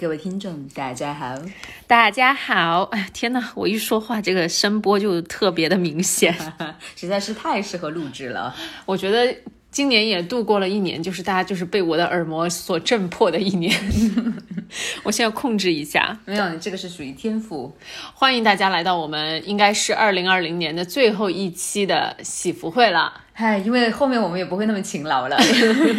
各位听众，大家好。大家好，哎呀天呐，我一说话这个声波就特别的明显，实在是太适合录制了。我觉得今年也度过了一年，就是大家就是被我的耳膜所震破的一年。我现在控制一下，没有，你这个是属于天赋。欢迎大家来到我们应该是二零二零年的最后一期的喜福会了。嗨，因为后面我们也不会那么勤劳了，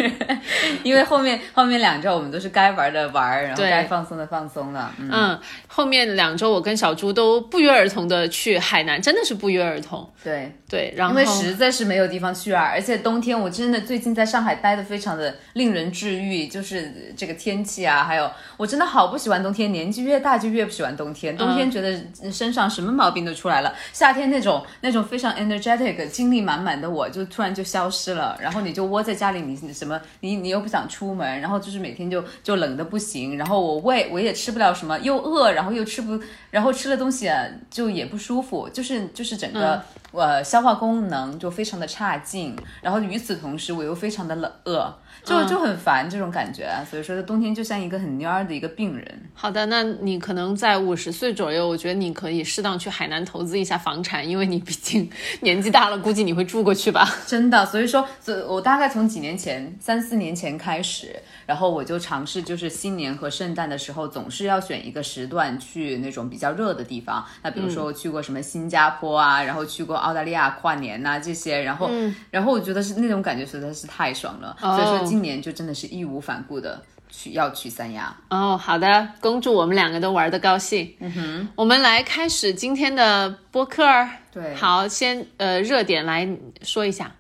因为后面后面两周我们都是该玩的玩，然后该放松的放松了。嗯，嗯，后面两周我跟小猪都不约而同的去海南，真的是不约而同。对。对，然后因为实在是没有地方去啊，而且冬天我真的最近在上海待的非常的令人治愈，就是这个天气啊，还有我真的好不喜欢冬天，年纪越大就越不喜欢冬天，冬天觉得身上什么毛病都出来了，夏天那种那种非常 energetic 精力满满的我就突然就消失了，然后你就窝在家里，你什么你你又不想出门，然后就是每天就就冷的不行，然后我胃我也吃不了什么，又饿，然后又吃不，然后吃了东西就也不舒服，就是就是整个。呃，消化功能就非常的差劲，然后与此同时我又非常的冷饿，就就很烦这种感觉，所以说冬天就像一个很蔫儿的一个病人。好的，那你可能在五十岁左右，我觉得你可以适当去海南投资一下房产，因为你毕竟 年纪大了，估计你会住过去吧。真的，所以说，所以我大概从几年前，三四年前开始，然后我就尝试，就是新年和圣诞的时候，总是要选一个时段去那种比较热的地方。那比如说我去过什么新加坡啊，然后去过澳大利亚跨年呐、这些，然后，然后我觉得是那种感觉实在是太爽了。所以说今年就真的是义无反顾的去要去三亚。哦，好的，恭祝我们两个都玩的高兴。嗯哼，我们来开始今天的播客儿。对好，先呃热点来说一下。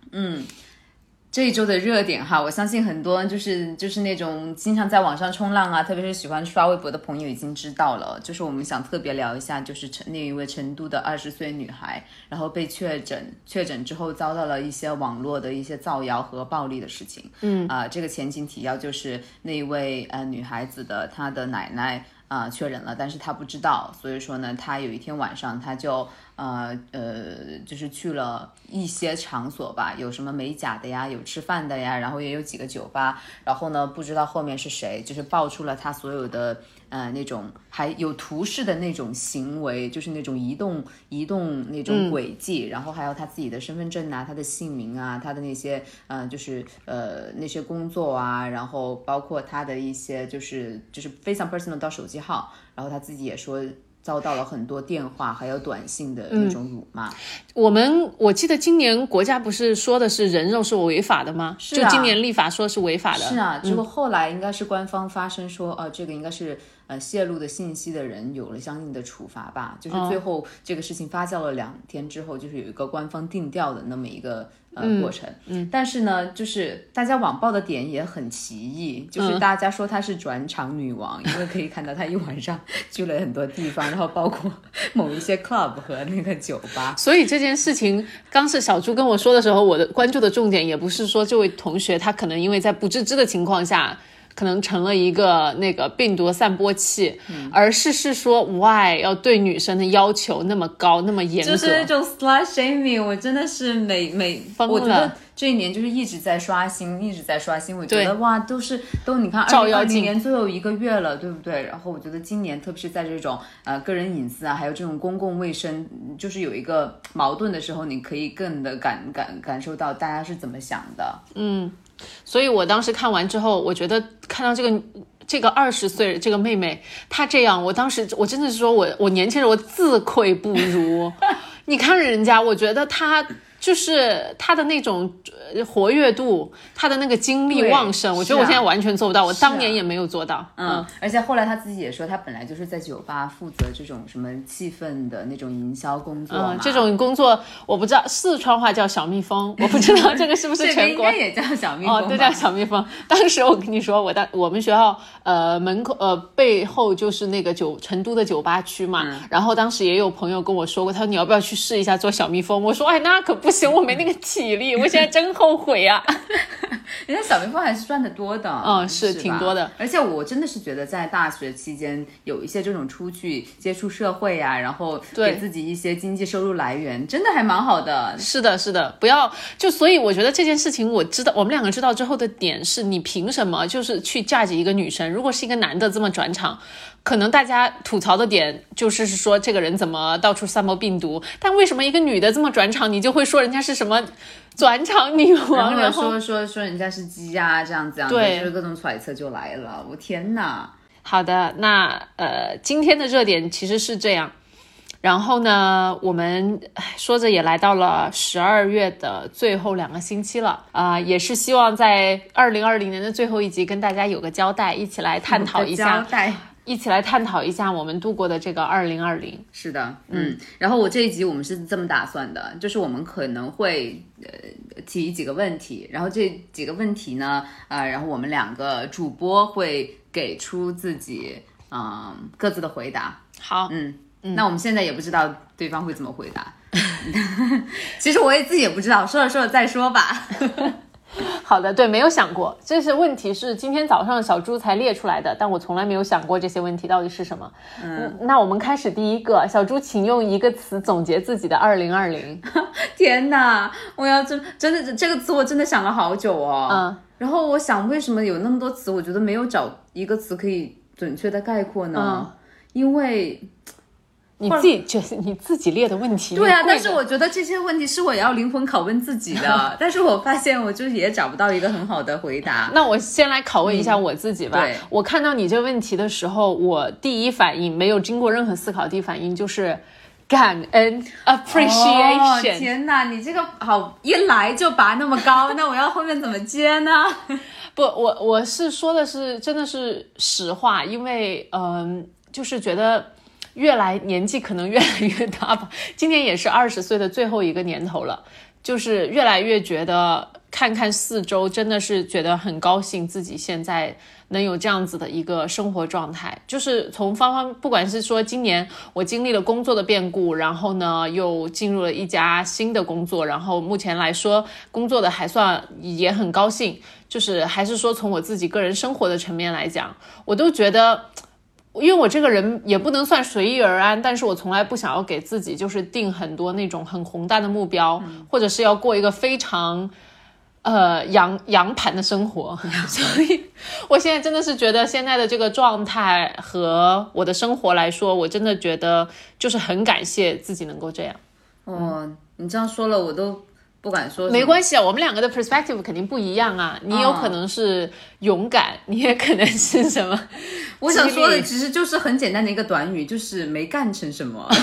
这一周的热点哈，我相信很多就是就是那种经常在网上冲浪啊，特别是喜欢刷微博的朋友已经知道了。就是我们想特别聊一下，就是成那一位成都的二十岁女孩，然后被确诊，确诊之后遭到了一些网络的一些造谣和暴力的事情。嗯啊、这个前情提要就是那一位呃女孩子的她的奶奶。啊、确诊了，但是她不知道，所以说呢，她有一天晚上，她就呃呃，就是去了一些场所吧，有什么美甲的呀，有吃饭的呀，然后也有几个酒吧，然后呢，不知道后面是谁，就是爆出了他所有的呃那种还有图示的那种行为，就是那种移动移动那种轨迹，然后还有他自己的身份证啊，他的姓名啊，他的那些呃就是呃那些工作啊，然后包括他的一些就是就是非常 personal 到手机号，然后他自己也说。遭到了很多电话还有短信的那种辱骂，我们我记得今年国家不是说的是人肉是违法的吗？是啊就今年立法说是违法的。是啊，结果后来应该是官方发声说，呃，这个应该是呃泄露的信息的人有了相应的处罚吧。就是最后这个事情发酵了两天之后，就是有一个官方定调的那么一个呃过程。嗯，但是呢，就是大家网暴的点也很奇异，就是大家说她是转场女王，因为可以看到她一晚上 去了很多地方，然后包括 某一些 club 和那个酒吧。所以这件事情，刚是小朱跟我说的时候，我的关注的重点也不是说这位同学她可能因为在不自知的情况下，可能成了一个那个病毒散播器，而是是说 why 要对女生的要求那么高，那么严格？就是那种 slut shaming，我真的是每每疯我觉得这一年就是一直在刷新，一直在刷新。我觉得哇，都是都你看，二零二零年最后一个月了，对不对？然后我觉得今年，特别是在这种呃个人隐私啊，还有这种公共卫生，就是有一个矛盾的时候，你可以更的感感感受到大家是怎么想的。所以我当时看完之后，我觉得看到这个这个二十岁这个妹妹她这样，我当时我真的是说我我年轻人我自愧不如。你看人家，我觉得她就是他的那种呃活跃度，他的那个精力旺盛，我觉得我现在完全做不到，我当年也没有做到。嗯，而且后来他自己也说，他本来就是在酒吧负责这种什么气氛的那种营销工作嘛。嗯，这种工作我不知道，四川话叫小蜜蜂，我不知道这个是不是全国也叫小蜜蜂哦，吧对，叫小蜜蜂。当时我跟你说，我当我们学校呃门口呃背后就是那个酒成都的酒吧区嘛，然后当时也有朋友跟我说过，他说你要不要去试一下做小蜜蜂？我说哎，那可不行，我没那个体力，我现在真后悔啊。人家小蜜蜂还是赚的多的，嗯是吧挺多的。而且我真的是觉得，在大学期间有一些这种出去接触社会呀、然后对给自己一些经济收入来源，真的还蛮好的。是的，是的，不要就所以我觉得这件事情，我知道我们两个知道之后的点是你凭什么就是去 judge 一个女生？如果是一个男的这么转场，可能大家吐槽的点就是说这个人怎么到处散播病毒，但为什么一个女的这么转场，你就会说人家是什么转场女王？然然后后说说说人家是鸡呀、这样子样子，对就是各种揣测就来了。我天哪！好的，那呃，今天的热点其实是这样。然后呢，我们说着也来到了十二月的最后两个星期了啊、也是希望在二零二零年的最后一集跟大家有个交代，一起来探讨一交下，代。一起来探讨一下我们度过的这个二零二零。是的，嗯，然后我这一集我们是这么打算的，就是我们可能会呃提几个问题，然后这几个问题呢，呃，然后我们两个主播会给出自己嗯、各自的回答，好，嗯，那我们现在也不知道对方会怎么回答，其实我也自己也不知道，说着说着再说吧。好的，对，没有想过，这些问题是今天早上小猪才列出来的，但我从来没有想过这些问题到底是什么。嗯，那我们开始第一个，小猪，请用一个词总结自己的二零二零。天哪，我要真真的这个词我真的想了好久哦。嗯，然后我想为什么有那么多词，我觉得没有找一个词可以准确的概括呢？因为你自己觉得你自己列的问题，对啊，但是我觉得这些问题是我要灵魂拷问自己的，但是我发现我就是也找不到一个很好的回答。那我先来拷问一下我自己吧。对我看到你这个问题的时候，我第一反应没有经过任何思考，第一反应就是感恩哦 appreciation。天哪，你这个好一来就拔那么高，那我要后面怎么接呢？不，我我是说的是真的是实话，因为嗯、就是觉得越来年纪可能越来越大吧，今年也是二十岁的最后一个年头了，就是越来越觉得看看四周，真的是觉得很高兴自己现在能有这样子的一个生活状态，就是从方方，不管是说今年我经历了工作的变故，然后呢又进入了一家新的工作，然后目前来说工作的还算也很高兴，就是还是说从我自己个人生活的层面来讲，我都觉得。因为我这个人也不能算随遇而安，但是我从来不想要给自己就是定很多那种很宏大的目标，或者是要过一个非常呃洋洋盘的生活，所以我现在真的是觉得现在的这个状态和我的生活来说，我真的觉得就是很感谢自己能够这样。哦，你这样说了，我都不敢说。没关系啊，我们两个的 perspective 肯定不一样啊。你有可能是勇敢，你也可能是什么？我想说的其实就是很简单的一个短语，就是没干成什么。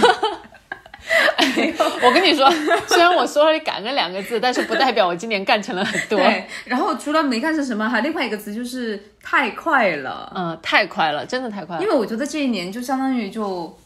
我跟你说，虽然我说了“感恩”两个字，但是不代表我今年干成了很多。对，然后除了没干成什么，还另外一个词就是太快了。嗯，太快了，真的太快了因。为我觉得这一年就相当于就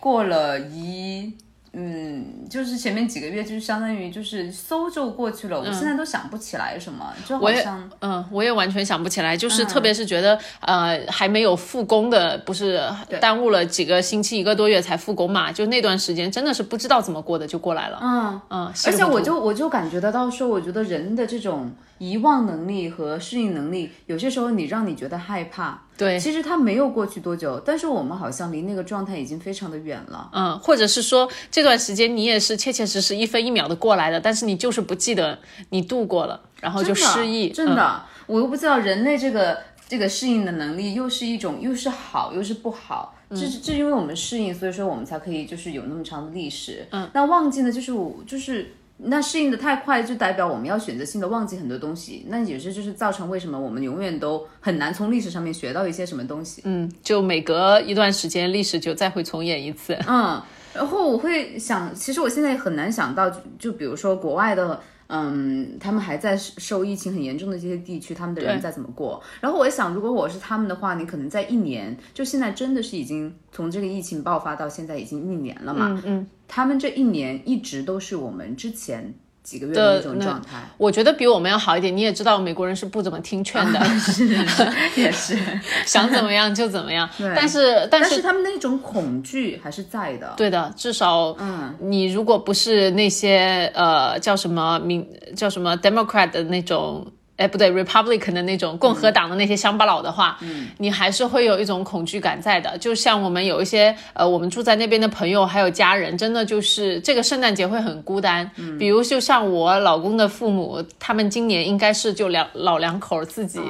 过了一。嗯，就是前面几个月，就是相当于就是嗖就过去了。我现在都想不起来什么，就好我也像嗯，我也完全想不起来，就是特别是觉得、呃还没有复工的，不是耽误了几个星期一个多月才复工嘛？就那段时间真的是不知道怎么过的就过来了。嗯，嗯，而且我就我就感觉得到说，我觉得人的这种遗忘能力和适应能力，有些时候你让你觉得害怕，对，其实它没有过去多久，但是我们好像离那个状态已经非常的远了。嗯，或者是说这段时间你也是切切实实一分一秒的过来的，但是你就是不记得你度过了，然后就失忆。真的，我又不知道人类这个这个适应的能力又是一种又是好又是不好。嗯这这因为我们适应，所以说我们才可以就是有那么长的历史。嗯，那忘记呢，就是我就是那适应的太快，就代表我们要选择性的忘记很多东西。那也是就是造成为什么我们永远都很难从历史上面学到一些什么东西。嗯，就每隔一段时间，历史就再会重演一次。嗯，然后我会想，其实我现在很难想到，就就比如说国外的。嗯，他们还在受疫情很严重的这些地区，他们的人在怎么过？然后我想，如果我是他们的话，你可能在一年，就现在真的是已经从这个疫情爆发到现在已经一年了嘛。嗯嗯，他们这一年一直都是我们之前几个月的那种状态。我觉得比我们要好一点。你也知道，美国人是不怎么听劝的，是 也是 想怎么样就怎么样。但是但是但是他们那种恐惧还是在的。对的，至少，嗯，你如果不是那些呃叫什么民叫什么 Democrat 的那种，哎不对，Republican 的那种共和党的那些乡巴佬的话，嗯，你还是会有一种恐惧感在的。就像我们有一些呃，我们住在那边的朋友还有家人，真的就是这个圣诞节会很孤单。嗯，比如就像我老公的父母，他们今年应该是就两老两口自己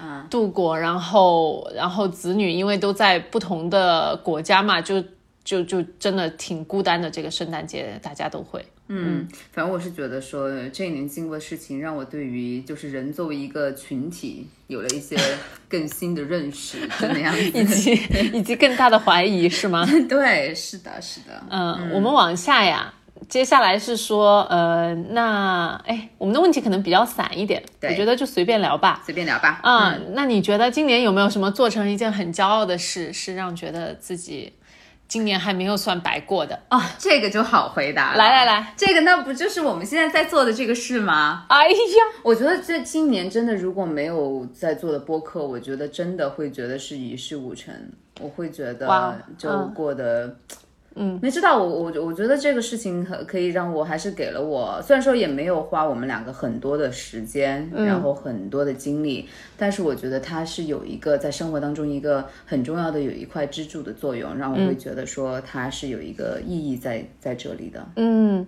嗯度过，然后然后子女因为都在不同的国家嘛，就就就真的挺孤单的。这个圣诞节大家都会。嗯，反正我是觉得说，这一年经过的事情，让我对于就是人作为一个群体有了一些 更新的认识，怎么样 以。及以及更大的怀疑是吗？对，是的，是的。嗯，我们往下呀，接下来是说，呃，那哎，我们的问题可能比较散一点，我觉得就随便聊吧。随便聊吧。嗯、那你觉得今年有没有什么做成一件很骄傲的事，是让觉得自己今年还没有算白过的？啊，这个就好回答了。来来来，这个那不就是我们现在在做的这个事吗？哎呀，我觉得这今年真的如果没有在做的播客，我觉得真的会觉得是一事无成，我会觉得就嗯过得。嗯，没知道我我我觉得这个事情可可以让我还是给了我，虽然说也没有花我们两个很多的时间，嗯然后很多的精力，但是我觉得它是有一个在生活当中一个很重要的有一块支柱的作用，让我嗯会觉得说它是有一个意义在在这里的。嗯，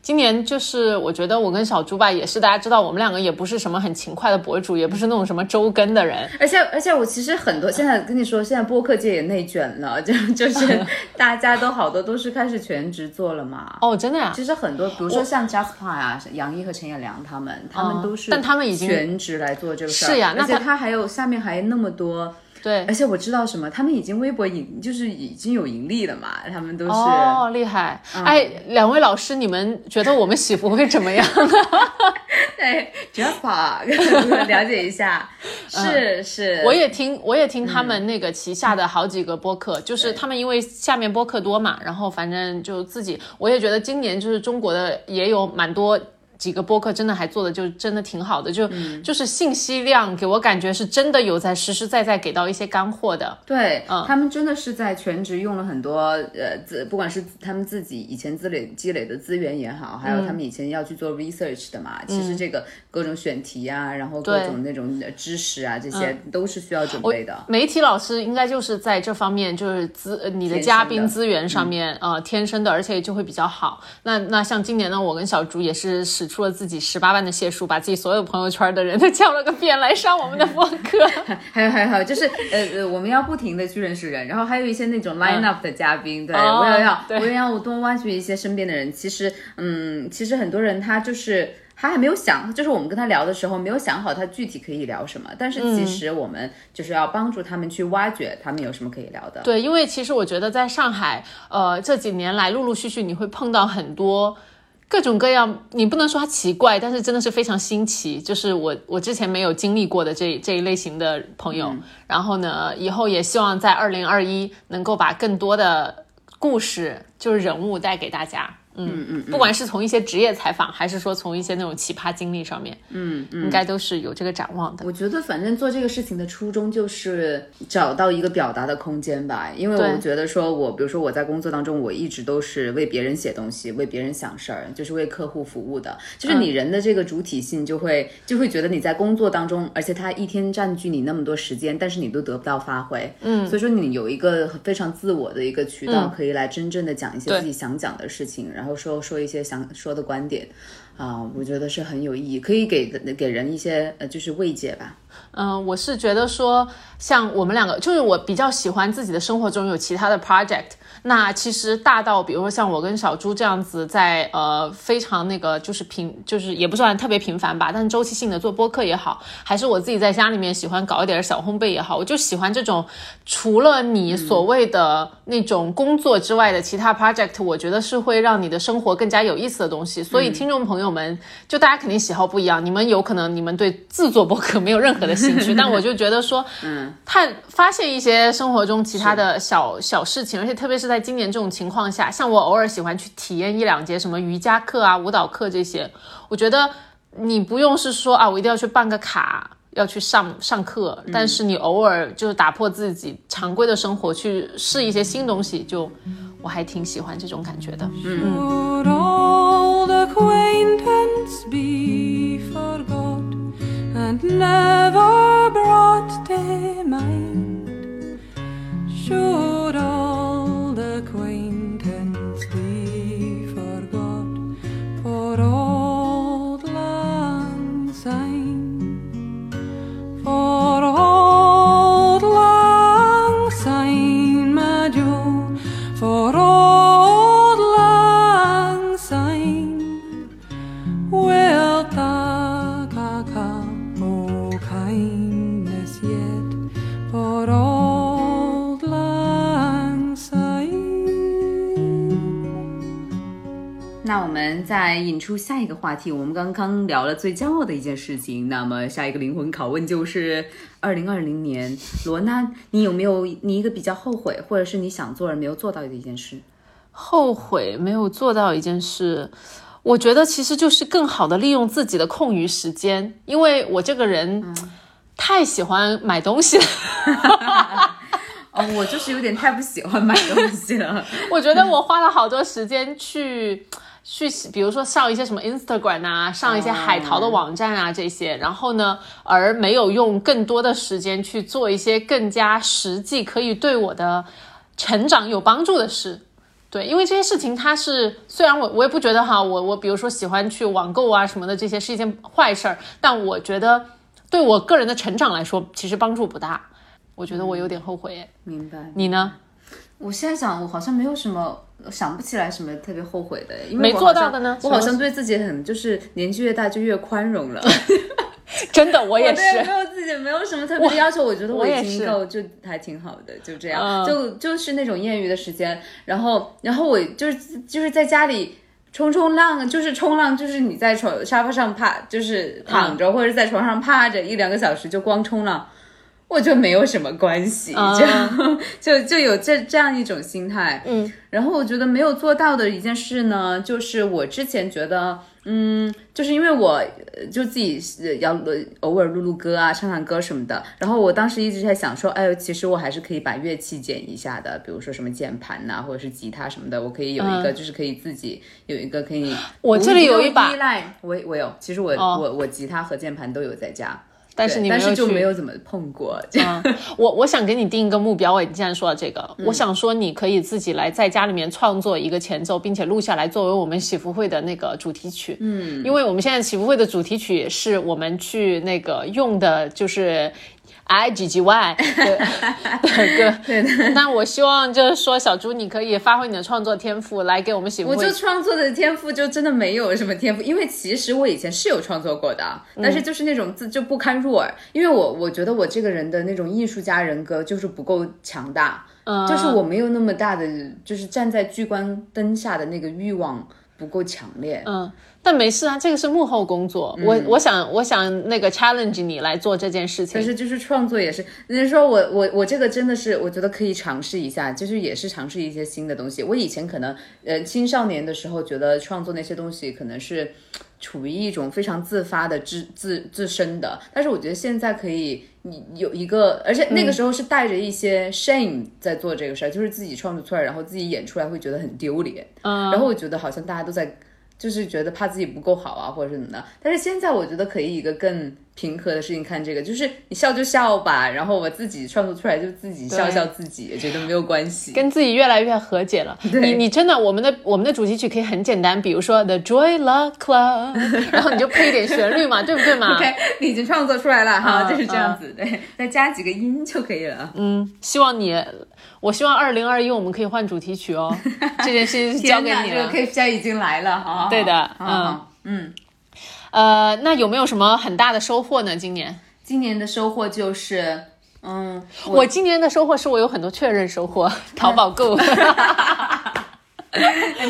今年就是我觉得我跟小猪吧，也是大家知道，我们两个也不是什么很勤快的博主，也不是那种什么周更的人。而且而且我其实很多现在跟你说，现在播客界也内卷了，就就是 大家都好多都是开始全职做了嘛。哦，真的呀、其实很多，比如说像 Jasper 啊、杨一和陈也良他们，他们都是，但他们已经全职来做这个事儿。是呀那他而且他还有下面还那么多，对，而且我知道什么，他们已经微博盈，就是已经有盈利了嘛，他们都是。哦，厉害！哎，两位老师，你们觉得我们喜福会怎么样？对 Jasper 了解一下，是是，嗯我也听，我也听他们那个旗下的好几个播客，就是他们因为下面播客多嘛，然后反正就自己，我也觉得今年就是中国的也有蛮多。几个播客真的还做的就真的挺好的，就、就是信息量给我感觉是真的有在实实在在给到一些干货的。对，嗯。他们真的是在全职用了很多呃自，不管是他们自己以前积累积累的资源也好，还嗯。有他们以前要去做 research 的嘛，其实这个各种选题啊，然后各种那种呃知识啊，这些都是需要准备的。媒体老师应该就是在这方面，就是资呃你的嘉宾资源上面，呃，天生的，而且就会比较好。那那像今年呢，我跟小竹也是使出了自己十八般的解数，把自己所有朋友圈的人都 叫了个遍来上我们的播客。还有还有还有，就是呃呃，我们要不停的去认识人，然后还有一些那种 line up 的嘉宾，对、哦我也要对我也要多挖掘一些身边的人。其实嗯，其实很多人他就是。他还没有想，就是我们跟他聊的时候没有想好他具体可以聊什么，但是其实我们就是要帮助他们去挖掘他们有什么可以聊的。对，因为其实我觉得在上海，呃，这几年来陆陆续续你会碰到很多。各种各样，你不能说它奇怪，但是真的是非常新奇，就是我我之前没有经历过的这这一类型的朋友。然后呢，以后也希望在二零二一能够把更多的故事，就是人物带给大家。嗯嗯，不管是从一些职业采访，还是说从一些那种奇葩经历上面，嗯嗯，应该都是有这个展望的。我觉得反正做这个事情的初衷就是找到一个表达的空间吧，因为我觉得说我，比如说我在工作当中，我一直都是为别人写东西，为别人想事儿，就是为客户服务的，就是你人的这个主体性就会、就会觉得你在工作当中，而且他一天占据你那么多时间，但是你都得不到发挥，嗯，所以说你有一个非常自我的一个渠道，可以来真正的讲一些自己想讲的事情，然后然后说说一些想说的观点。啊，我觉得是很有意义，可以给给人一些呃，就是慰藉吧。嗯，我是觉得说，像我们两个，就是我比较喜欢自己的生活中有其他的 project。那其实大到，比如说像我跟小朱这样子在，呃非常那个就是频，就是也不算特别频繁吧，但周期性的做播客也好，还是我自己在家里面喜欢搞一点小烘焙也好，我就喜欢这种除了你所谓的那种工作之外的其他 project，我觉得是会让你的生活更加有意思的东西。所以听众朋友。友们，就大家肯定喜好不一样，你们有可能你们对制作播客没有任何的兴趣，但我就觉得说，嗯，探发现一些生活中其他的小小事情，而且特别是在今年这种情况下，像我偶尔喜欢去体验一两节什么瑜伽课啊、舞蹈课这些，我觉得你不用是说啊，我一定要去办个卡。要去上上课，但是你偶尔就是打破自己常规的生活，去试一些新东西，就我还挺喜欢这种感觉的。嗯。再引出下一个话题，我们刚刚聊了最骄傲的一件事情，那么下一个灵魂拷问就是二零二零年，罗娜，你有没有你一个比较后悔，或者是你想做而没有做到的一件事？后悔没有做到一件事，我觉得其实就是更好的利用自己的空余时间，因为我这个人太喜欢买东西了。哦，我就是有点太不喜欢买东西了。我觉得我花了好多时间去。去，比如说上一些什么 Instagram 啊，上一些海淘的网站啊这些，然后呢，而没有用更多的时间去做一些更加实际可以对我的成长有帮助的事。对，因为这些事情它是虽然我我也不觉得哈，我我比如说喜欢去网购啊什么的这些是一件坏事儿，但我觉得对我个人的成长来说其实帮助不大。我觉得我有点后悔。明白。你呢？我现在想，我好像没有什么想不起来什么特别后悔的，因为没做到的呢。我好像对自己很，就是年纪越大就越宽容了。真的，我也是。没有自己没有什么特别的要求，我觉得我已经够，就还挺好的，就这样。就就是那种业余的时间，然后然后我就是就是在家里冲冲浪，就是冲浪，就是你在床沙发上趴，就是躺着或者在床上趴着一两个小时，就光冲浪。我就没有什么关系，就 就就有这这样一种心态，嗯，然后我觉得没有做到的一件事呢，就是我之前觉得，嗯，就是因为我就自己要偶尔录录歌啊，唱唱歌什么的，然后我当时一直在想说，哎呦，其实我还是可以把乐器捡一下的，比如说什么键盘呐，或者是吉他什么的，我可以有一个，就是可以自己有一个可以，我这里有一把，我我有，其实我我我吉他和键盘都有在家。但是你但是就没有怎么碰过。我我想给你定一个目标，你既然说到这个，我想说你可以自己来在家里面创作一个前奏，并且录下来作为我们喜福会的那个主题曲。嗯，因为我们现在喜福会的主题曲是我们去那个用的，就是。I G G Y 对的。那我希望就是说，小猪你可以发挥你的创作天赋来给我们写。我就创作的天赋就真的没有什么天赋，因为其实我以前是有创作过的，但是就是那种字就不堪入耳。因为我我觉得我这个人的那种艺术家人格就是不够强大，就是我没有那么大的就是站在聚光灯下的那个欲望不够强烈。嗯。但没事啊，这个是幕后工作。我我想我想那个 challenge 你来做这件事情。但是就是创作也是，你说我我我这个真的是我觉得可以尝试一下，就是也是尝试一些新的东西。我以前可能呃青少年的时候觉得创作那些东西可能是处于一种非常自发的自自自身的，但是我觉得现在可以你有一个，而且那个时候是带着一些 shame 在做这个事儿，就是自己创作出来，然后自己演出来会觉得很丢脸。嗯，然后我觉得好像大家都在。就是觉得怕自己不够好啊，或者是怎么的。但是现在我觉得可以一个更平和的事情看这个，就是你笑就笑吧，然后我自己创作出来就自己笑笑自己，也觉得没有关系，跟自己越来越和解了。你你真的，我们的我们的主题曲可以很简单，比如说 The Joy Luck Club，然后你就配一点旋律嘛，对不对嘛？OK，你已经创作出来了哈，就是这样子，对，再加几个音就可以了。嗯，希望你。我希望二零二一我们可以换主题曲哦，这件事情交给你了。这个 K I 已经来了，哈。对的，嗯嗯，呃，那有没有什么很大的收获呢？今年？今年的收获就是，嗯，我今年的收获是我有很多确认收获，淘宝购。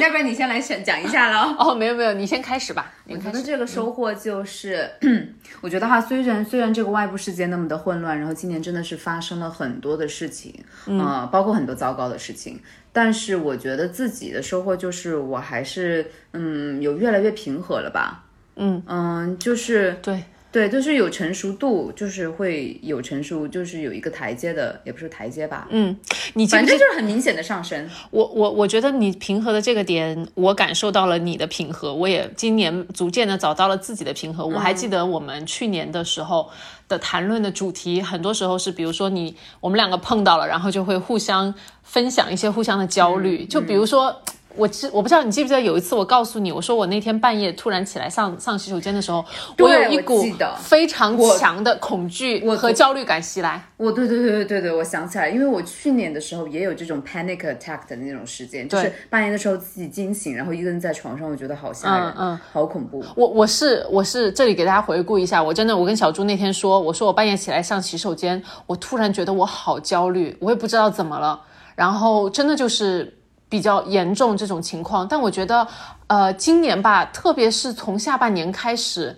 要不然你先来选讲一下喽。哦，没有没有，你先开始吧。我觉得这个收获就是，我觉得哈，虽然虽然这个外部世界那么的混乱，然后今年真的是发生了很多的事情，嗯，包括很多糟糕的事情，但是我觉得自己的收获就是，我还是嗯，有越来越平和了吧。嗯嗯，就是对。对，就是有成熟度，就是会有成熟，就是有一个台阶的，也不是台阶吧。嗯，你反正就是很明显的上升。我我我觉得你平和的这个点，我感受到了你的平和，我也今年逐渐的找到了自己的平和。我还记得我们去年的时候的谈论的主题，很多时候是比如说你我们两个碰到了，然后就会互相分享一些互相的焦虑，就比如说。我记我不知道你记不记得有一次我告诉你，我说我那天半夜突然起来上上洗手间的时候，我有一股非常强的恐惧和焦虑感袭来。我对对对对对对，我想起来，因为我去年的时候也有这种 panic attack 的那种时间，就是半夜的时候自己惊醒，然后一个人在床上，我觉得好吓人，嗯，好恐怖。我我是我是这里给大家回顾一下，我真的我跟小朱那天说，我说我半夜起来上洗手间，我突然觉得我好焦虑，我也不知道怎么了，然后真的就是。比较严重这种情况，但我觉得，呃，今年吧，特别是从下半年开始，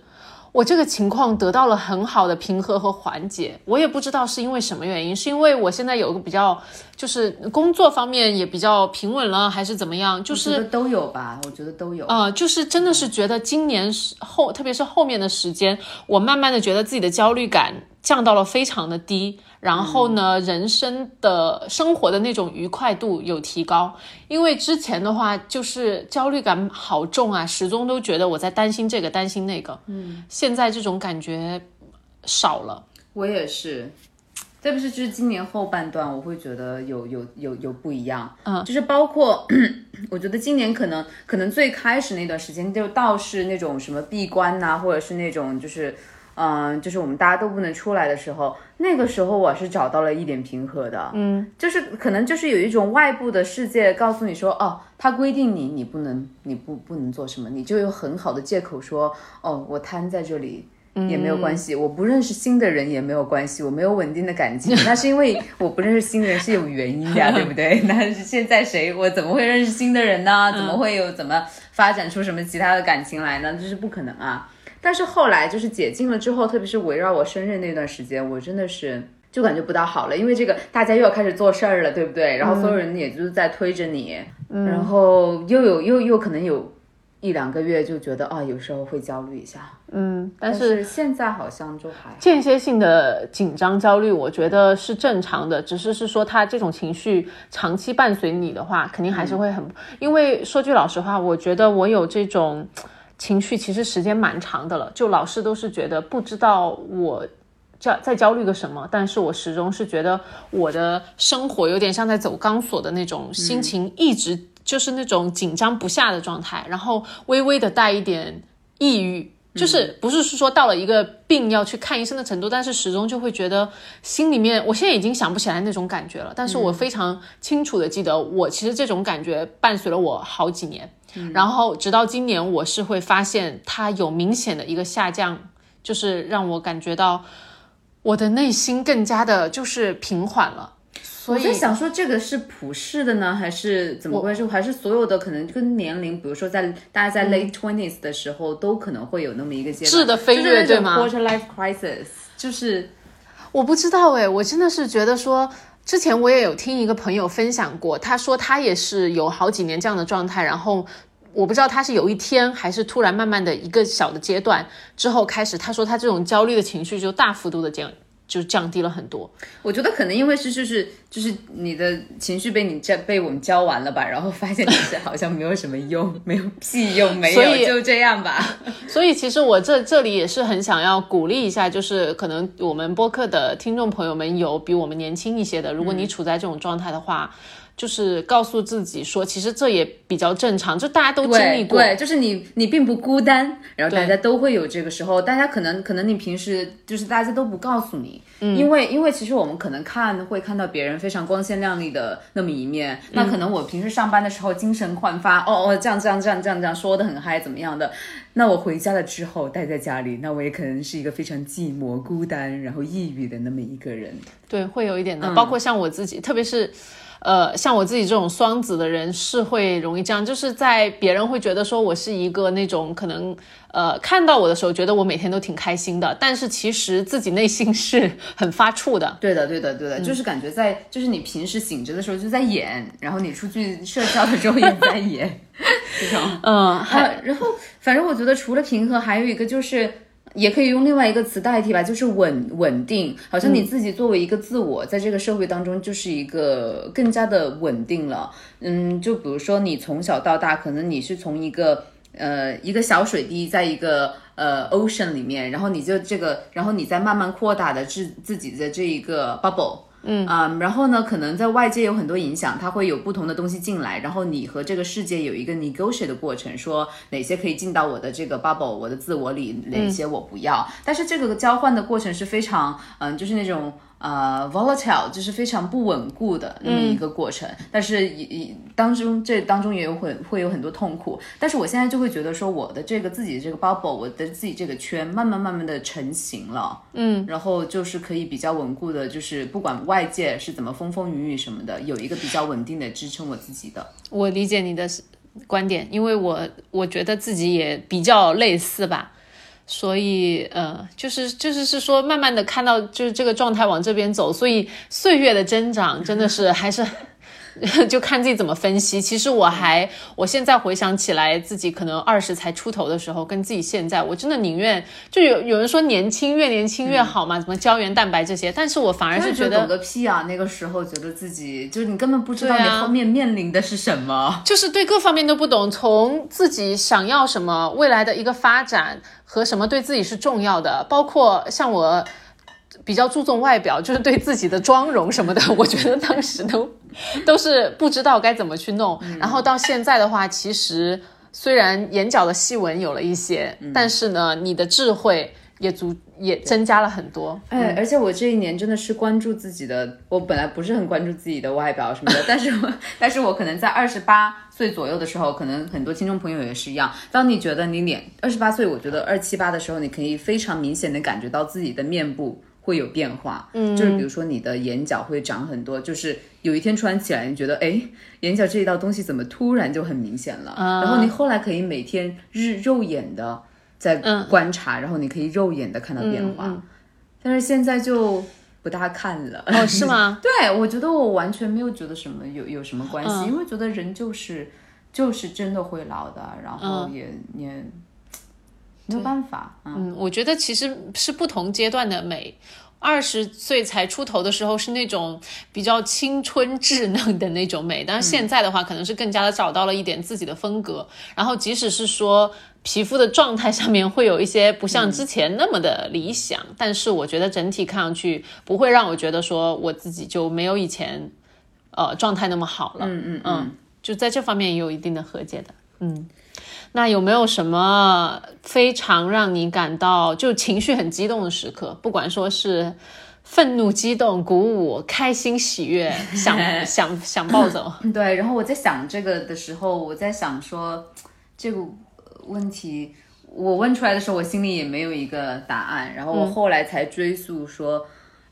我这个情况得到了很好的平和和缓解。我也不知道是因为什么原因，是因为我现在有个比较，就是工作方面也比较平稳了，还是怎么样？就是都有吧，我觉得都有。啊，就是真的是觉得今年后，特别是后面的时间，我慢慢的觉得自己的焦虑感降到了非常的低。然后呢，人生的生活的那种愉快度有提高，因为之前的话就是焦虑感好重啊，始终都觉得我在担心这个担心那个。嗯，现在这种感觉少了。我也是，特别是就是今年后半段，我会觉得有有有有不一样。嗯，就是包括 我觉得今年可能可能最开始那段时间就倒是那种什么闭关呐，或者是那种就是。嗯，就是我们大家都不能出来的时候，那个时候我是找到了一点平和的。嗯，就是可能就是有一种外部的世界告诉你说，哦，他规定你，你不能，你不不能做什么，你就有很好的借口说，哦，我瘫在这里也没有关系，我不认识新的人也没有关系，我没有稳定的感情，那是因为我不认识新人是有原因的，对不对？那是现在谁我怎么会认识新的人呢？怎么会有怎么发展出什么其他的感情来呢？这是不可能啊。但是后来就是解禁了之后，特别是围绕我生日那段时间，我真的是就感觉不大好了，因为这个大家又要开始做事儿了，对不对？然后所有人也就是在推着你，嗯然后又有又又可能有一两个月就觉得啊，有时候会焦虑一下，嗯，但是现在好像就还间歇性的紧张焦虑，我觉得是正常的，只是是说他这种情绪长期伴随你的话，肯定还是会很，因为说句老实话，我觉得我有这种。情绪其实时间蛮长的了，就老是都是觉得不知道我焦在焦虑个什么，但是我始终是觉得我的生活有点像在走钢索的那种心情，一直就是那种紧张不下的状态，然后微微的带一点抑郁，就是不是说到了一个病要去看医生的程度，但是始终就会觉得心里面，我现在已经想不起来那种感觉了，但是我非常清楚的记得，我其实这种感觉伴随了我好几年。然后直到今年，我是会发现它有明显的一个下降，就是让我感觉到我的内心更加的就是平缓了。我在想说，这个是普世的呢，还是怎么回事？还是所有的可能跟年龄，比如说在大家在 late twenties 的时候，都可能会有那么一个阶段质的飞跃，对吗？Quarter life crisis，就是我不知道哎，我真的是觉得说。之前我也有听一个朋友分享过，他说他也是有好几年这样的状态，然后我不知道他是有一天还是突然慢慢的一个小的阶段之后开始，他说他这种焦虑的情绪就大幅度的降。就降低了很多，我觉得可能因为是就是就是你的情绪被你这被我们教完了吧，然后发现其实好像没有什么用，没有屁用，没有就这样吧。所以其实我这这里也是很想要鼓励一下，就是可能我们播客的听众朋友们有比我们年轻一些的，如果你处在这种状态的话。就是告诉自己说，其实这也比较正常，就大家都经历过，对，就是你你并不孤单，然后大家都会有这个时候，大家可能可能你平时就是大家都不告诉你，嗯，因为因为其实我们可能看会看到别人非常光鲜亮丽的那么一面，那可能我平时上班的时候精神焕发，哦哦这样这样这样这样这样说的很嗨怎么样的，那我回家了之后待在家里，那我也可能是一个非常寂寞孤单然后抑郁的那么一个人，对，会有一点的，包括像我自己，特别是。呃，像我自己这种双子的人是会容易这样，就是在别人会觉得说我是一个那种可能呃看到我的时候觉得我每天都挺开心的，但是其实自己内心是很发怵的。对的，对的，对的，就是感觉在，就是你平时醒着的时候就在演，然后你出去社交的时候也在演，这种。嗯，啊，然后反正我觉得除了平和，还有一个就是。也可以用另外一个词代替吧，就是稳稳定，好像你自己作为一个自我，在这个社会当中就是一个更加的稳定了。嗯，就比如说你从小到大，可能你是从一个呃一个小水滴，在一个呃 ocean 里面，然后你就这个，然后你再慢慢扩大的自自己的这一个 bubble。嗯啊，然后呢，可能在外界有很多影响，它会有不同的东西进来，然后你和这个世界有一个 negotiate 的过程，说哪些可以进到我的这个 bubble，我的自我里，哪些我不要。但是这个交换的过程是非常，嗯，就是那种。呃，volatile 就是非常不稳固的那么一个过程，但是也当中这当中也有会会有很多痛苦。但是我现在就会觉得说，我的这个自己这个 bubble，我的自己这个圈，慢慢慢慢的成型了，嗯，然后就是可以比较稳固的，就是不管外界是怎么风风雨雨什么的，有一个比较稳定的支撑我自己的。我理解你的观点，因为我我觉得自己也比较类似吧。所以，呃，就是就是是说，慢慢的看到就是这个状态往这边走，所以岁月的增长真的是还是。就看自己怎么分析。其实我还，我现在回想起来，自己可能二十才出头的时候，跟自己现在，我真的宁愿就有有人说年轻越年轻越好嘛，什么胶原蛋白这些，但是我反而是觉得懂个屁啊！那个时候觉得自己就是你根本不知道你后面面临的是什么，就是对各方面都不懂，从自己想要什么未来的一个发展和什么对自己是重要的，包括像我。比较注重外表，就是对自己的妆容什么的，我觉得当时都 都是不知道该怎么去弄。然后到现在的话，其实虽然眼角的细纹有了一些，但是呢，你的智慧也足也增加了很多。哎，而且我这一年真的是关注自己的，我本来不是很关注自己的外表什么的，但是我 但是我可能在二十八岁左右的时候，可能很多听众朋友也是一样。当你觉得你脸二十八岁，我觉得二七八的时候，你可以非常明显的感觉到自己的面部。会有变化，嗯，就是比如说你的眼角会长很多，就是有一天突然起来，你觉得哎，眼角这一道东西怎么突然就很明显了？然后你后来可以每天日肉眼的在观察，然后你可以肉眼的看到变化，但是现在就不大看了。哦，是吗？对，我觉得我完全没有觉得什么有有什么关系，因为觉得人就是就是真的会老的，然后也也。没有办法，嗯，我觉得其实是不同阶段的美。二十岁才出头的时候是那种比较青春稚嫩的那种美，但是现在的话，可能是更加的找到了一点自己的风格。然后即使是说皮肤的状态上面会有一些不像之前那么的理想，但是我觉得整体看上去不会让我觉得说我自己就没有以前呃状态那么好了。嗯嗯嗯，就在这方面也有一定的和解的。嗯。那有没有什么非常让你感到就情绪很激动的时刻？不管说是愤怒、激动、鼓舞、开心、喜悦，想想想暴走。对，然后我在想这个的时候，我在想说这个问题，我问出来的时候，我心里也没有一个答案。然后我后来才追溯说。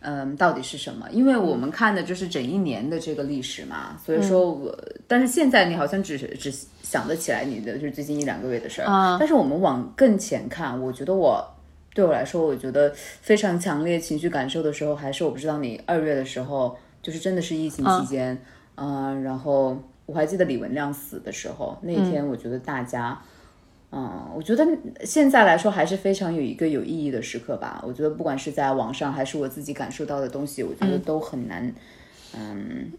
嗯，到底是什么？因为我们看的就是整一年的这个历史嘛，所以说我，但是现在你好像只只想得起来你的就是最近一两个月的事儿，但是我们往更前看，我觉得我对我来说，我觉得非常强烈情绪感受的时候，还是我不知道你二月的时候，就是真的是疫情期间，嗯，然后我还记得李文亮死的时候，那一天我觉得大家。嗯，我觉得现在来说还是非常有一个有意义的时刻吧。我觉得不管是在网上还是我自己感受到的东西，我觉得都很难。嗯，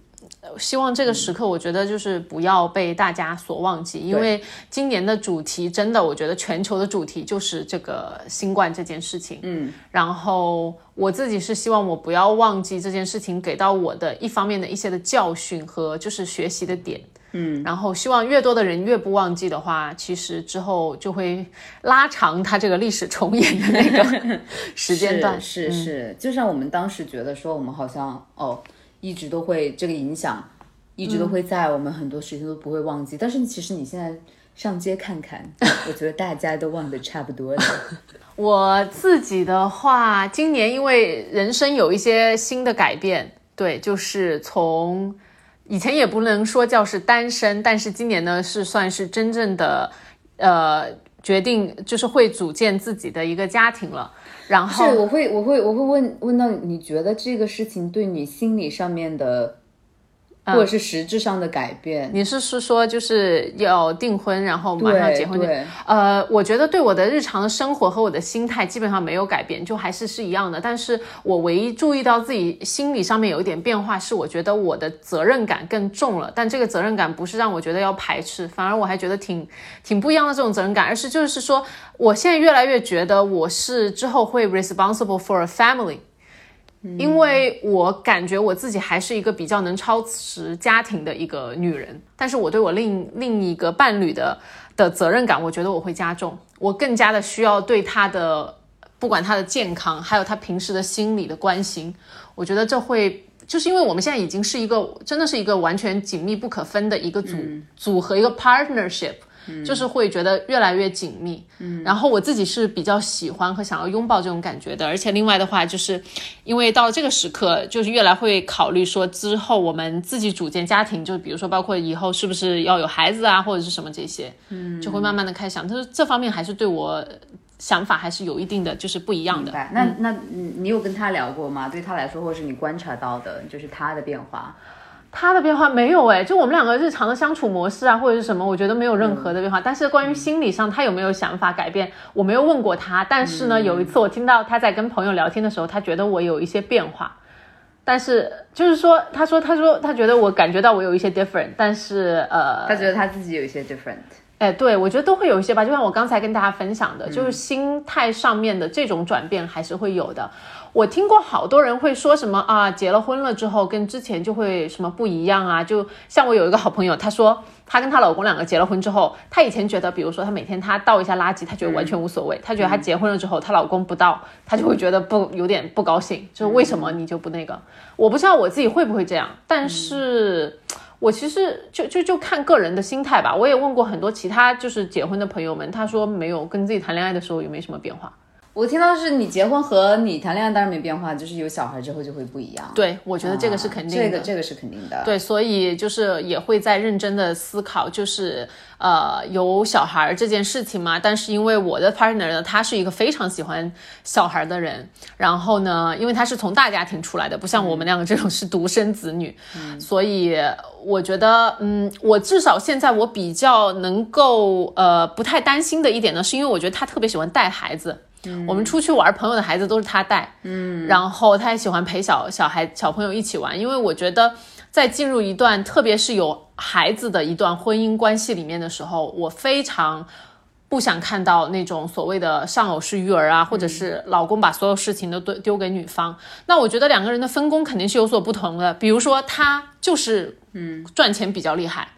希望这个时刻，我觉得就是不要被大家所忘记，因为今年的主题真的，我觉得全球的主题就是这个新冠这件事情。嗯，然后我自己是希望我不要忘记这件事情给到我的一方面的一些的教训和就是学习的点。嗯，然后希望越多的人越不忘记的话，其实之后就会拉长它这个历史重演的那个 时间段。是是，就像我们当时觉得说，我们好像哦，一直都会这个影响，一直都会在，我们很多事情都不会忘记。但是其实你现在上街看看，我觉得大家都忘得差不多了。我自己的话，今年因为人生有一些新的改变，对，就是从。以前也不能说叫是单身，但是今年呢是算是真正的呃决定，就是会组建自己的一个家庭了。然后是我会我会我会问问到你觉得这个事情对你心理上面的，或者是实质上的改变？你是是说就是要订婚，然后马上结婚？对，呃，我觉得对我的日常的生活和我的心态基本上没有改变，就还是是一样的。但是我唯一注意到自己心理上面有一点变化，是我觉得我的责任感更重了。但这个责任感不是让我觉得要排斥，反而我还觉得挺挺不一样的这种责任感，而是就是说，我现在越来越觉得我是之后会 responsible for a family。因为我感觉我自己还是一个比较能操持家庭的一个女人，但是我对我另另一个伴侣的的责任感，我觉得我会加重，我更加的需要对他的，不管他的健康，还有他平时的心理的关心，我觉得这会，就是因为我们现在已经是一个，真的是一个完全紧密不可分的一个组组合，一个 partnership。就是会觉得越来越紧密，嗯，然后我自己是比较喜欢和想要拥抱这种感觉的，而且另外的话，就是因为到了这个时刻，就是越来会考虑说之后我们自己组建家庭，就比如说包括以后是不是要有孩子啊，或者是什么这些，嗯，就会慢慢的开始想，就是这方面还是对我想法还是有一定的就是不一样的。那那你有跟他聊过吗？对他来说，或者是你观察到的，就是他的变化。他的变化没有哎，就我们两个日常的相处模式啊，或者是什么，我觉得没有任何的变化。但是关于心理上，他有没有想法改变，我没有问过他。但是呢，有一次我听到他在跟朋友聊天的时候，他觉得我有一些变化。但是就是说，他说，他说他觉得我感觉到我有一些 different，但是呃，他觉得他自己有一些 different。哎，对，我觉得都会有一些吧。就像我刚才跟大家分享的，就是心态上面的这种转变还是会有的。我听过好多人会说什么啊，结了婚了之后跟之前就会什么不一样啊。就像我有一个好朋友，她说她跟她老公两个结了婚之后，她以前觉得，比如说她每天她倒一下垃圾，她觉得完全无所谓。她觉得她结婚了之后，她老公不倒，她就会觉得不有点不高兴，就是为什么你就不那个？我不知道我自己会不会这样，但是我其实就就就看个人的心态吧。我也问过很多其他就是结婚的朋友们，他说没有跟自己谈恋爱的时候也没什么变化。我听到是你结婚和你谈恋爱当然没变化，就是有小孩之后就会不一样。对，我觉得这个是肯定的，这个这个是肯定的。对，所以就是也会在认真的思考，就是呃有小孩这件事情嘛。但是因为我的 partner 呢，他是一个非常喜欢小孩的人，然后呢，因为他是从大家庭出来的，不像我们两个这种是独生子女，所以我觉得，嗯，我至少现在我比较能够呃不太担心的一点呢，是因为我觉得他特别喜欢带孩子。我们出去玩，朋友的孩子都是他带，嗯，然后他也喜欢陪小小孩、小朋友一起玩。因为我觉得，在进入一段特别是有孩子的一段婚姻关系里面的时候，我非常不想看到那种所谓的丧偶式育儿啊，或者是老公把所有事情都丢丢给女方。那我觉得两个人的分工肯定是有所不同的。比如说，他就是嗯赚钱比较厉害。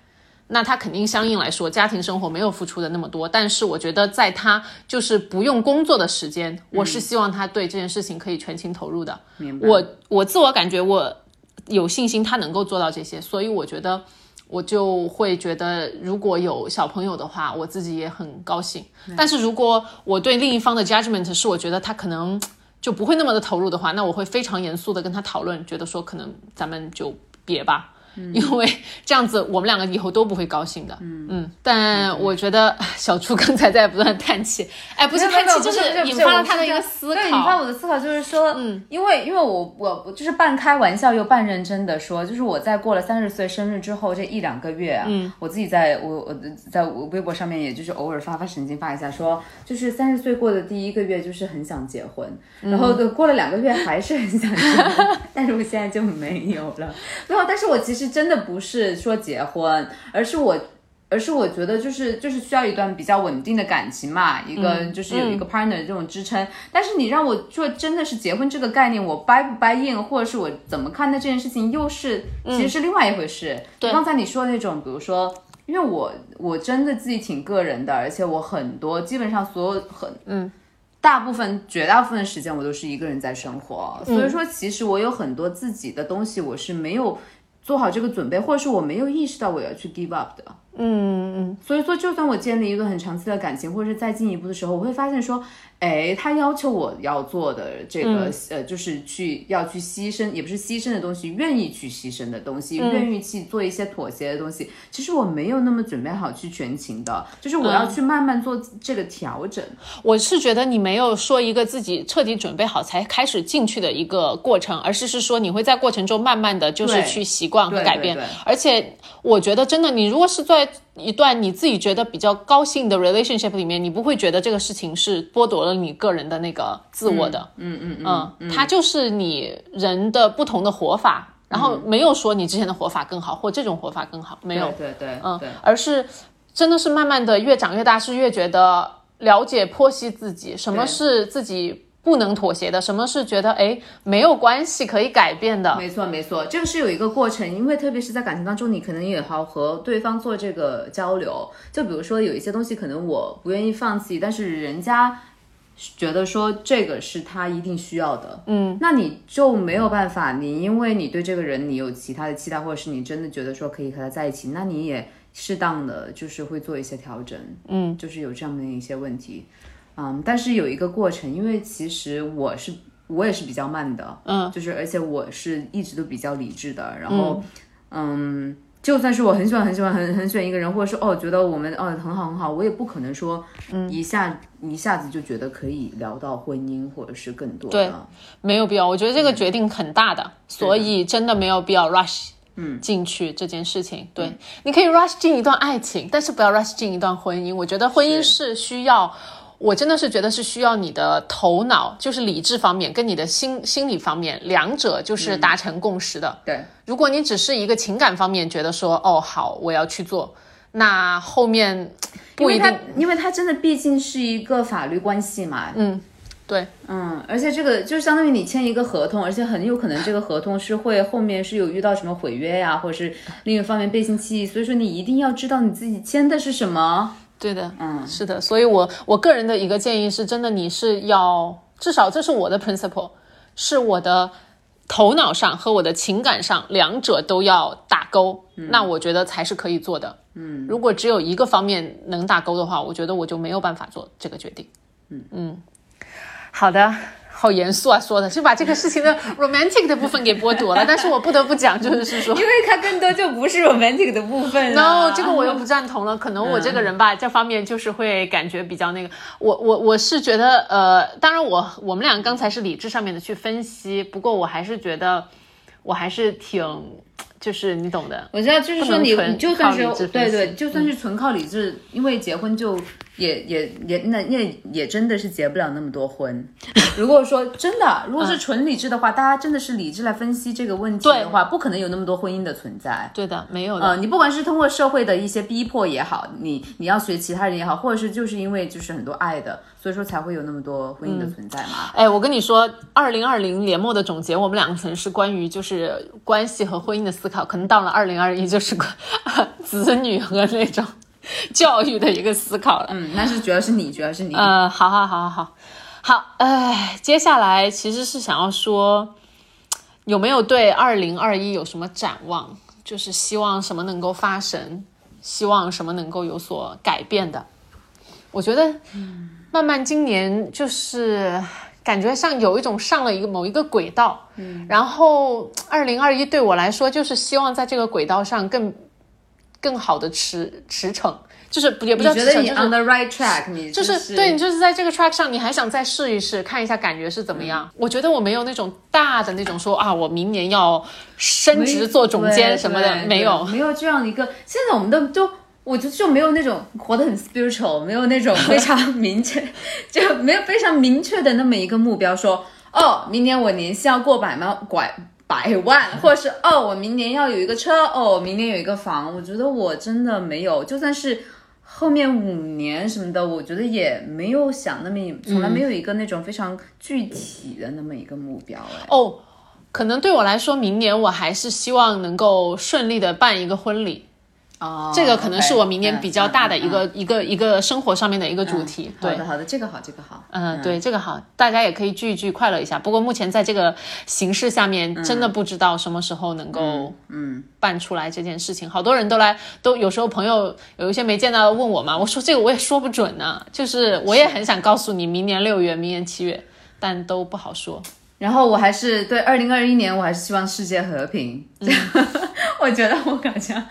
那他肯定相应来说，家庭生活没有付出的那么多。但是我觉得，在他就是不用工作的时间，我是希望他对这件事情可以全情投入的。我我自我感觉我有信心，他能够做到这些。所以我觉得，我就会觉得，如果有小朋友的话，我自己也很高兴。但是如果我对另一方的 judgment 是我觉得他可能就不会那么的投入的话，那我会非常严肃的跟他讨论，觉得说可能咱们就别吧。因为这样子，我们两个以后都不会高兴的。嗯。嗯，但我觉得 小初刚才在不断叹气，哎，不是叹气，就是引发了他的一个思考。对，引发我的思考就是说，嗯，因为因为我我我就是半开玩笑又半认真的说，就是我在过了三十岁生日之后这一两个月，嗯，我自己在我我在我微博上面，也就是偶尔发发神经发一下，说就是三十岁过的第一个月就是很想结婚，然后过了两个月还是很想结婚，但是我现在就没有了，没有，但是我其实。真的不是说结婚，而是我，而是我觉得就是就是需要一段比较稳定的感情嘛，一个就是有一个 partner 这种支撑。但是你让我说真的是结婚这个概念，我 buy 不 buy in，或者是我怎么看待这件事情，又是其实是另外一回事。对，刚才你说的那种，比如说，因为我我真的自己挺个人的，而且我很多基本上所有很嗯。大部分、绝大部分的时间我都是一个人在生活，所以说其实我有很多自己的东西，我是没有。做好这个准备，或者是我没有意识到我要去 give up 的，嗯嗯。所以说，就算我建立一个很长期的感情，或者是再进一步的时候，我会发现说，哎，他要求我要做的这个，呃，就是去要去牺牲，也不是牺牲的东西，愿意去牺牲的东西，愿意去做一些妥协的东西。其实我没有那么准备好去全情的，就是我要去慢慢做这个调整。我是觉得你没有说一个自己彻底准备好才开始进去的一个过程，而是是说你会在过程中慢慢的就是去习惯和改变。而且我觉得真的，你如果是在一段你自己觉得比较高兴的 relationship 里面，你不会觉得这个事情是剥夺了你个人的那个自我的。嗯嗯嗯嗯，它就是你人的不同的活法，然后没有说你之前的活法更好，或这种活法更好，没有。对对嗯，而是真的是慢慢的越长越大，是越觉得了解剖析自己，什么是自己。不能妥协的，什么是觉得哎没有关系可以改变的？没错没错，这个是有一个过程，因为特别是在感情当中，你可能也好和对方做这个交流。就比如说有一些东西可能我不愿意放弃，但是人家觉得说这个是他一定需要的，嗯，那你就没有办法，你因为你对这个人你有其他的期待，或者是你真的觉得说可以和他在一起，那你也适当的就是会做一些调整，嗯，就是有这样的一些问题。嗯，但是有一个过程，因为其实我是我也是比较慢的，嗯，就是而且我是一直都比较理智的，然后，嗯，就算是我很喜欢很喜欢很很喜欢一个人，或者说哦觉得我们哦很好很好，我也不可能说，嗯，一下一下子就觉得可以聊到婚姻或者是更多的，对，没有必要，我觉得这个决定很大的，所以真的没有必要 rush，嗯，进去这件事情，对，你可以 rush 进一段爱情，但是不要 rush 进一段婚姻，我觉得婚姻是需要。我真的是觉得是需要你的头脑，就是理智方面跟你的心心理方面两者就是达成共识的。对，如果你只是一个情感方面觉得说哦好我要去做，那后面不一定，因为他真的毕竟是一个法律关系嘛。嗯，对，嗯，而且这个就相当于你签一个合同，而且很有可能这个合同是会后面是有遇到什么毁约呀，或者是另一方面背信弃义，所以说你一定要知道你自己签的是什么。对的，嗯，是的，所以，我我个人的一个建议是，真的，你是要至少这是我的 principle，是我的头脑上和我的情感上两者都要打勾，那我觉得才是可以做的。嗯，如果只有一个方面能打勾的话，我觉得我就没有办法做这个决定。嗯嗯，好的。好严肃啊，说的就把这个事情的 romantic 的部分给剥夺了。但是我不得不讲，就是说，因为它更多就不是 romantic 的部分。no，这个我又不赞同了。可能我这个人吧，这方面就是会感觉比较那个。我我我是觉得，呃，当然我我们俩刚才是理智上面的去分析，不过我还是觉得，我还是挺。就是你懂的，我知道，就是说你就算是对对，就算是纯靠理智，因为结婚就也也也那也也真的是结不了那么多婚。如果说真的，如果是纯理智的话，大家真的是理智来分析这个问题的话，不可能有那么多婚姻的存在。对的，没有的。嗯，你不管是通过社会的一些逼迫也好，你你要学其他人也好，或者是就是因为就是很多爱的，所以说才会有那么多婚姻的存在嘛。哎，我跟你说，二零二零年末的总结，我们两个曾是关于就是关系和婚姻的思考。可能到了二零二一，就是 子女和那种 教育的一个思考了。嗯，那是主要是你，主要是你。呃，好好好好好，好，哎，接下来其实是想要说，有没有对二零二一有什么展望？就是希望什么能够发生，希望什么能够有所改变的。我觉得，慢慢今年就是。感觉像有一种上了一个某一个轨道，嗯，然后二零二一对我来说就是希望在这个轨道上更更好的驰驰骋，就是也不知道觉得你 on the right track，你就是对你就是在这个 track 上，你还想再试一试，看一下感觉是怎么样？我觉得我没有那种大的那种说啊，我明年要升职做总监什么的，没有没有这样一个，现在我们都都。我就就没有那种活得很 spiritual，没有那种非常 明确，就没有非常明确的那么一个目标，说哦，明年我年薪要过百万，拐百万，或者是哦，我明年要有一个车，哦，明年有一个房。我觉得我真的没有，就算是后面五年什么的，我觉得也没有想那么，从来没有一个那种非常具体的那么一个目标。哎，哦，可能对我来说，明年我还是希望能够顺利的办一个婚礼。哦，这个可能是我明年比较大的一个、嗯一个一个生活上面的一个主题。好的，好的，这个好，这个好。嗯，对，这个好，大家也可以聚一聚，快乐一下。不过目前在这个形势下面，真的不知道什么时候能够嗯办出来这件事情。好多人都来，都有时候朋友有一些没见到的问我嘛，我说这个我也说不准呢、就是我也很想告诉你，明年六月、明年七月，但都不好说。然后我还是对二零二一年，我还是希望世界和平。我觉得我好像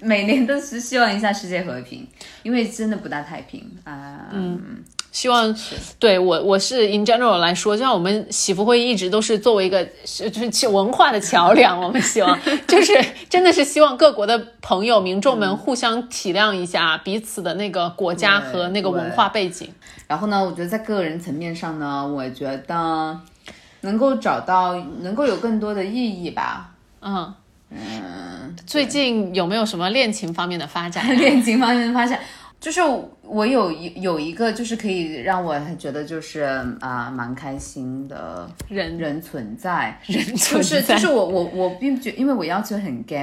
每年都是希望一下世界和平，因为真的不大太平啊。嗯，希望对我我是 in general 来说，就像我们喜福会一直都是作为一个是就是文化的桥梁，我们希望就是真的是希望各国的朋友民众们互相体谅一下彼此的那个国家和那个文化背景。然后呢，我觉得在个人层面上呢，我觉得能够找到能够有更多的意义吧。嗯最近有没有什么恋情方面的发展？恋情方面的发展，就是我有一有一个就是可以让我觉得就是啊、蛮开心的人。人存在，人就是存在。就是我我我并不觉，因为我要求很高，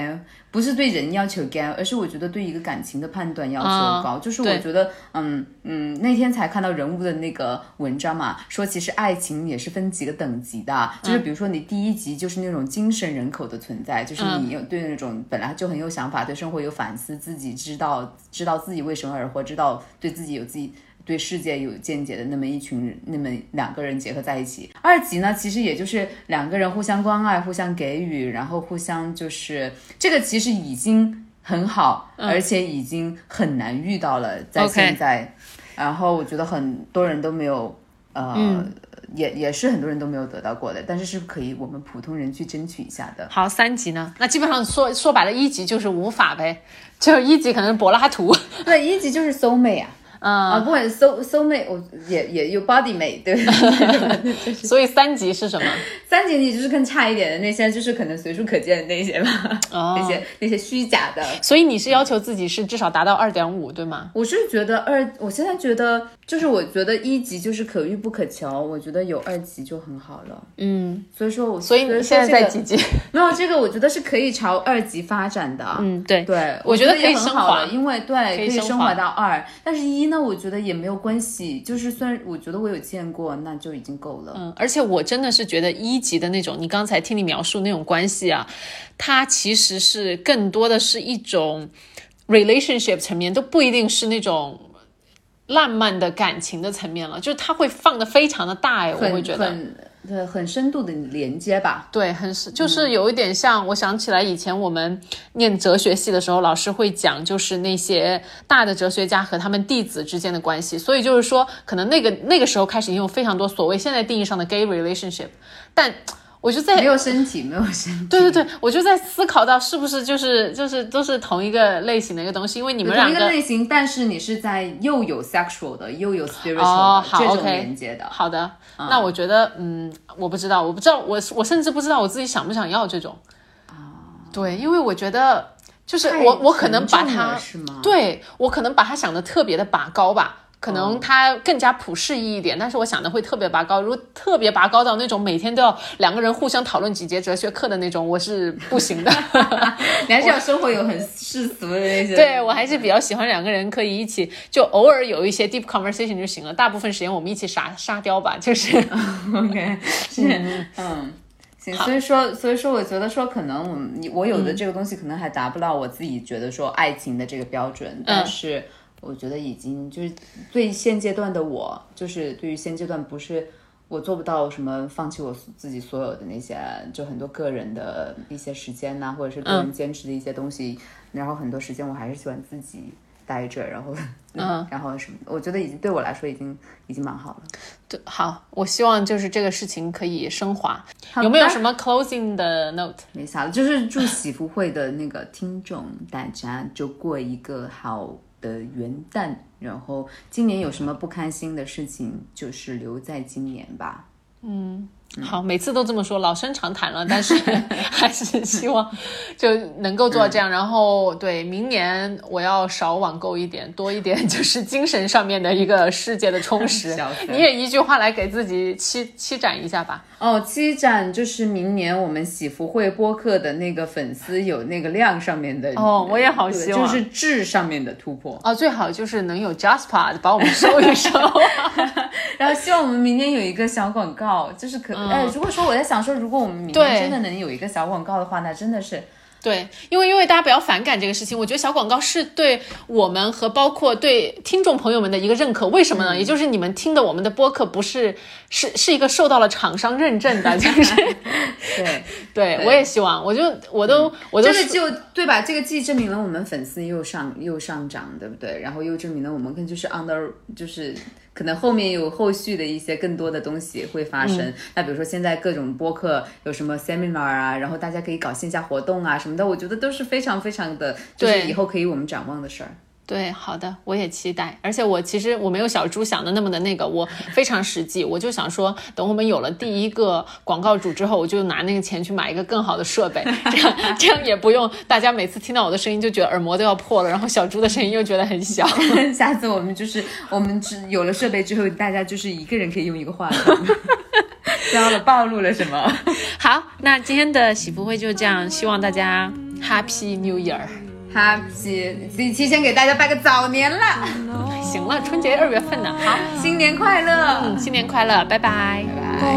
不是对人要求高，而是我觉得对一个感情的判断要求高。就是我觉得，嗯嗯，那天才看到人物的那个文章嘛，说其实爱情也是分几个等级的，就是比如说你第一级就是那种精神人口的存在，就是你有对那种本来就很有想法，对生活有反思，自己知道知道自己为什么而活，知道对自己有自己。对世界有见解的那么一群人，那么两个人结合在一起。二级呢，其实也就是两个人互相关爱、互相给予，然后互相就是这个其实已经很好，而且已经很难遇到了，在现在。然后我觉得很多人都没有，呃，也也是很多人都没有得到过的，但是是可以我们普通人去争取一下的。好，三级呢？那基本上说说白了，一级就是无法呗，就是一级可能是柏拉图。对，一级就是 soul mate 啊。嗯，啊，不管 soul soul mate，我也也有 body mate，对？所以三级是什么？三级你就是更差一点的那些，就是可能随处可见的那些吧，哦那些那些虚假的。所以你是要求自己是至少达到二点五，对吗？我是觉得二，我现在觉得就是我觉得一级就是可遇不可求，我觉得有二级就很好了。嗯，所以说我所以你现在在几级？没有这个，我觉得是可以朝二级发展的。嗯，对。对，我觉得可以升华因为对可以升华到二，但是一呢，我觉得也没有关系，就是虽然我觉得我有见过，那就已经够了。嗯，而且我真的是觉得一级的那种，你刚才听你描述那种关系啊，它其实是更多的是一种 relationship 层面，都不一定是那种浪漫的感情的层面了，就是它会放的非常的大哎，我会觉得。很对很深度的连接吧。对，很是，就是有一点像，我想起来以前我们念哲学系的时候，老师会讲，就是那些大的哲学家和他们弟子之间的关系。所以就是说，可能那个那个时候开始已经有非常多所谓现在定义上的 gay relationship，但我就在没有身体，没有身体。对对对，我就在思考到是不是就是就是都是同一个类型的一个东西，因为你们同一个两个类型，但是你是在又有 sexual 的，又有 spiritual 的、哦好这种连接的。好的，那我觉得，嗯，我不知道，我不知道，我我甚至不知道我自己想不想要这种。对，因为我觉得，就是我我可能把它？对我可能把它想的特别的拔高吧。可哦能它更加普适意一点，但是我想的会特别拔高。如果特别拔高到那种每天都要两个人互相讨论几节哲学课的那种，我是不行的。你还是要生活有很世俗的那些。对我还是比较喜欢两个人可以一起，就偶尔有一些 deep conversation 就行了。大部分时间我们一起沙沙雕吧，就是。OK，是嗯。行，所以说，所以说，我觉得说，可能我我有的这个东西，可能还达不到我自己觉得说爱情的这个标准，但是我觉得已经就是对现阶段的我，就是对于现阶段不是我做不到什么放弃我自己所有的那些，就很多个人的一些时间呐、或者是个人坚持的一些东西，然后很多时间我还是喜欢自己待着，然后嗯，然后什么，我觉得已经对我来说已经已经蛮好了。对，好，我希望就是这个事情可以升华。有没有什么 closing 的 note？没啥了，就是祝喜福会的那个听众大家就过一个好的元旦，然后今年有什么不开心的事情，就是留在今年吧。嗯好，每次都这么说，老生常谈了，但是 还是希望就能够做到这样。然后，对明年我要少网购一点，多一点就是精神上面的一个世界的充实。你也一句话来给自己期期展一下吧。哦，期展就是明年我们喜福会播客的那个粉丝有那个量上面的哦，我也好希望就是质上面的突破哦，最好就是能有 Jasper 把我们收一收。然后希望我们明年有一个小广告，就是可哎，如果说我在想说，如果我们明年真的能有一个小广告的话，那真的是。对，因为因为大家不要反感这个事情，我觉得小广告是对我们和包括对听众朋友们的一个认可。为什么呢？也就是你们听的我们的播客不是是是一个受到了厂商认证的，就 是对对，我也希望，我就我都我都这个就对吧？这个既证明了我们粉丝又上又上涨，对不对？然后又证明了我们跟就是 under 就是。可能后面有后续的一些更多的东西会发生。那比如说现在各种播客有什么 seminar 啊，然后大家可以搞线下活动啊什么的，我觉得都是非常非常的，就是以后可以我们展望的事儿。对，好的，我也期待。而且我其实我没有小猪想的那么的那个，我非常实际。我就想说，等我们有了第一个广告主之后，我就拿那个钱去买一个更好的设备，这样这样也不用大家每次听到我的声音就觉得耳膜都要破了，然后小猪的声音又觉得很小。下次我们就是我们只有了设备之后，大家就是一个人可以用一个话筒。知道了，暴露了什么？好，那今天的喜福会就这样，希望大家 Happy New Year。Happy，提前给大家拜个早年了。行了，春节二月份呢，好，新年快乐，嗯，新年快乐，拜拜，拜拜。